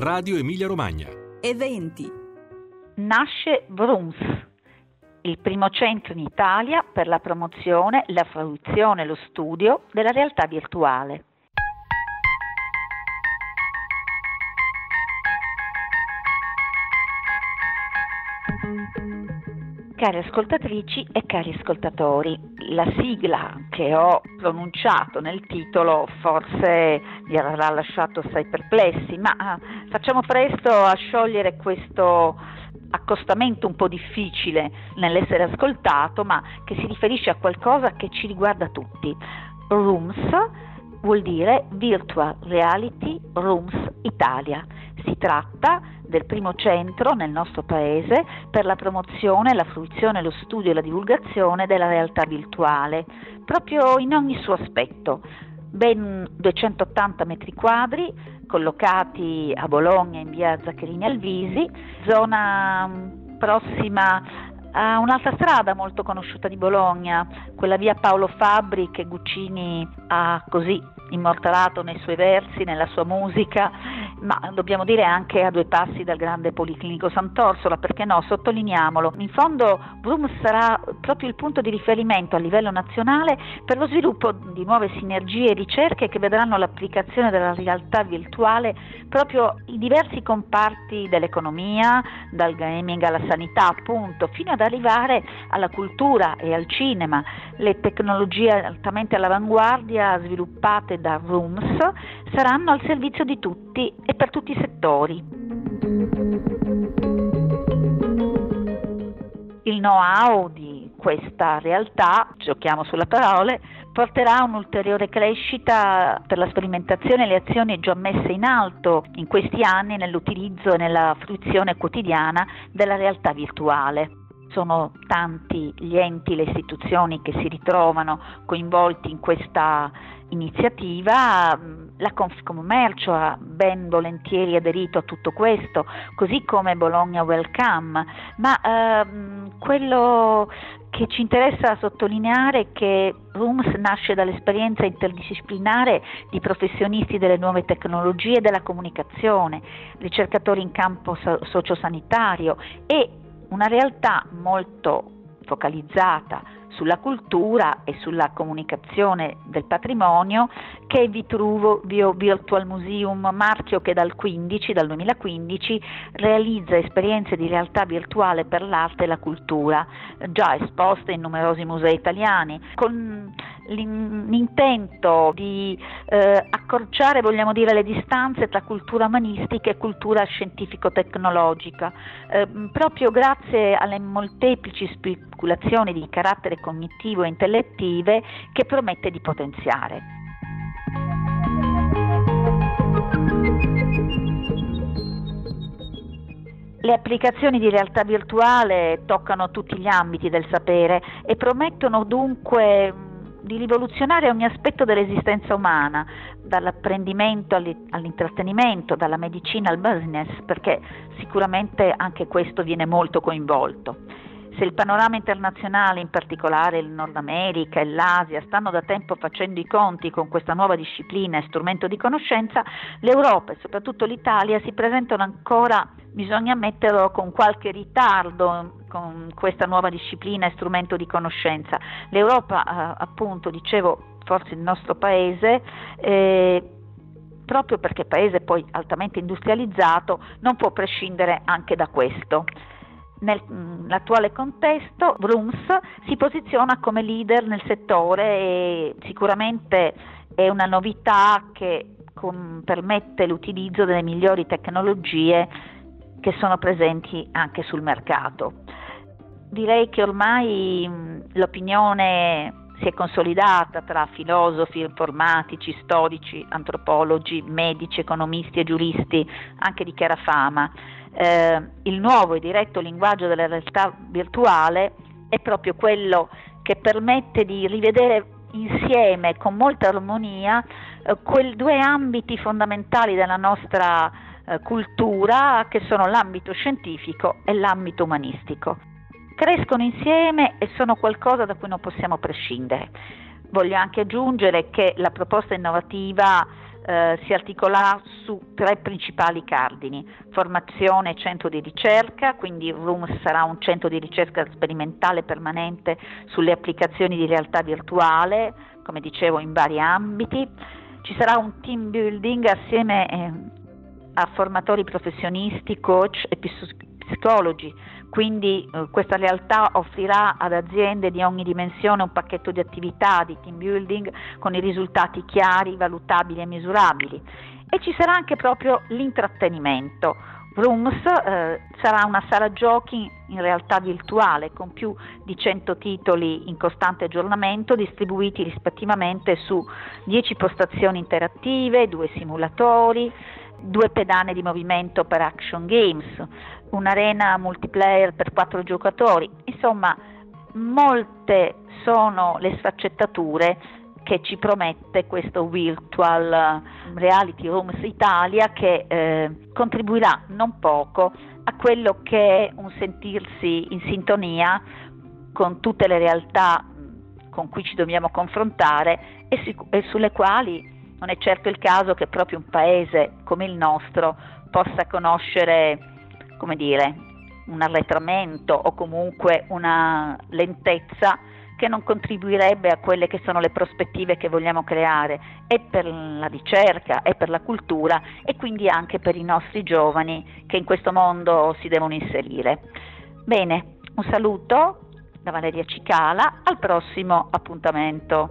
Radio Emilia Romagna. Eventi. Nasce Vrooms, il primo centro in Italia per la promozione, la fruizione e lo studio della realtà virtuale. Cari ascoltatrici e cari ascoltatori, la sigla che ho pronunciato nel titolo forse vi avrà lasciato assai perplessi, ma ah, facciamo presto a sciogliere questo accostamento un po' difficile nell'essere ascoltato, ma che si riferisce a qualcosa che ci riguarda tutti. Rooms vuol dire Virtual Reality Rooms Italia. Si tratta del primo centro nel nostro paese per la promozione, la fruizione, lo studio e la divulgazione della realtà virtuale, proprio in ogni suo aspetto. Ben 280 metri quadri, collocati a Bologna in via Zaccherini Alvisi, zona mm, prossima a un'altra strada molto conosciuta di Bologna, quella via Paolo Fabri che Guccini ha così immortalato nei suoi versi, nella sua musica ma dobbiamo dire anche a due passi dal grande Policlinico Sant'Orsola, perché no, sottolineiamolo. In fondo Bloom sarà proprio il punto di riferimento a livello nazionale per lo sviluppo di nuove sinergie e ricerche che vedranno l'applicazione della realtà virtuale proprio in diversi comparti dell'economia, dal gaming alla sanità appunto, fino ad arrivare alla cultura e al cinema. Le tecnologie altamente all'avanguardia sviluppate da Rooms saranno al servizio di tutti e per tutti i settori. Il know-how di questa realtà, giochiamo sulle parole, porterà un'ulteriore crescita per la sperimentazione e le azioni già messe in alto in questi anni nell'utilizzo e nella fruizione quotidiana della realtà virtuale. Sono tanti gli enti, le istituzioni che si ritrovano coinvolti in questa iniziativa, la Confcommercio ha ben volentieri aderito a tutto questo, così come Bologna Welcome, ma ehm, quello che ci interessa sottolineare è che RUMS nasce dall'esperienza interdisciplinare di professionisti delle nuove tecnologie e della comunicazione, ricercatori in campo sociosanitario e una realtà molto focalizzata sulla cultura e sulla comunicazione del patrimonio che è Vitruvio Virtual Museum, marchio che dal, 15, dal 2015 realizza esperienze di realtà virtuale per l'arte e la cultura, già esposte in numerosi musei italiani, con l'intento di eh, accorciare, vogliamo dire, le distanze tra cultura umanistica e cultura scientifico-tecnologica, eh, proprio grazie alle molteplici speculazioni di carattere cognitivo e intellettive che promette di potenziare. Le applicazioni di realtà virtuale toccano tutti gli ambiti del sapere e promettono dunque di rivoluzionare ogni aspetto dell'esistenza umana, dall'apprendimento all'intrattenimento, dalla medicina al business, perché sicuramente anche questo viene molto coinvolto. Se il panorama internazionale, in particolare il Nord America e l'Asia, stanno da tempo facendo i conti con questa nuova disciplina e strumento di conoscenza, l'Europa e soprattutto l'Italia si presentano ancora, bisogna metterlo con qualche ritardo con questa nuova disciplina e strumento di conoscenza. L'Europa, eh, appunto, dicevo, forse il nostro paese, eh, proprio perché paese poi altamente industrializzato, non può prescindere anche da questo. Nell'attuale mm, contesto Vrooms si posiziona come leader nel settore e sicuramente è una novità che con, permette l'utilizzo delle migliori tecnologie che sono presenti anche sul mercato. Direi che ormai mm, l'opinione si è consolidata tra filosofi, informatici, storici, antropologi, medici, economisti e giuristi, anche di chiara fama eh, il nuovo e diretto linguaggio della realtà virtuale è proprio quello che permette di rivedere insieme con molta armonia eh, quei due ambiti fondamentali della nostra eh, cultura che sono l'ambito scientifico e l'ambito umanistico. Crescono insieme e sono qualcosa da cui non possiamo prescindere. Voglio anche aggiungere che la proposta innovativa eh, si articola su tre principali cardini, formazione e centro di ricerca, quindi RUMS sarà un centro di ricerca sperimentale permanente sulle applicazioni di realtà virtuale, come dicevo in vari ambiti, ci sarà un team building assieme eh, a formatori professionisti, coach e psicologi quindi eh, questa realtà offrirà ad aziende di ogni dimensione un pacchetto di attività di team building con i risultati chiari, valutabili e misurabili. E ci sarà anche proprio l'intrattenimento. Rooms eh, sarà una sala giochi in realtà virtuale con più di 100 titoli in costante aggiornamento distribuiti rispettivamente su 10 postazioni interattive, due simulatori, due pedane di movimento per action games, un'arena multiplayer per quattro giocatori, insomma molte sono le sfaccettature che ci promette questo Virtual Reality Rooms Italia che eh, contribuirà non poco a quello che è un sentirsi in sintonia con tutte le realtà con cui ci dobbiamo confrontare e, si, e sulle quali non è certo il caso che proprio un paese come il nostro possa conoscere, come dire, un arretramento o comunque una lentezza che non contribuirebbe a quelle che sono le prospettive che vogliamo creare e per la ricerca e per la cultura e quindi anche per i nostri giovani che in questo mondo si devono inserire. Bene, un saluto da Valeria Cicala, al prossimo appuntamento.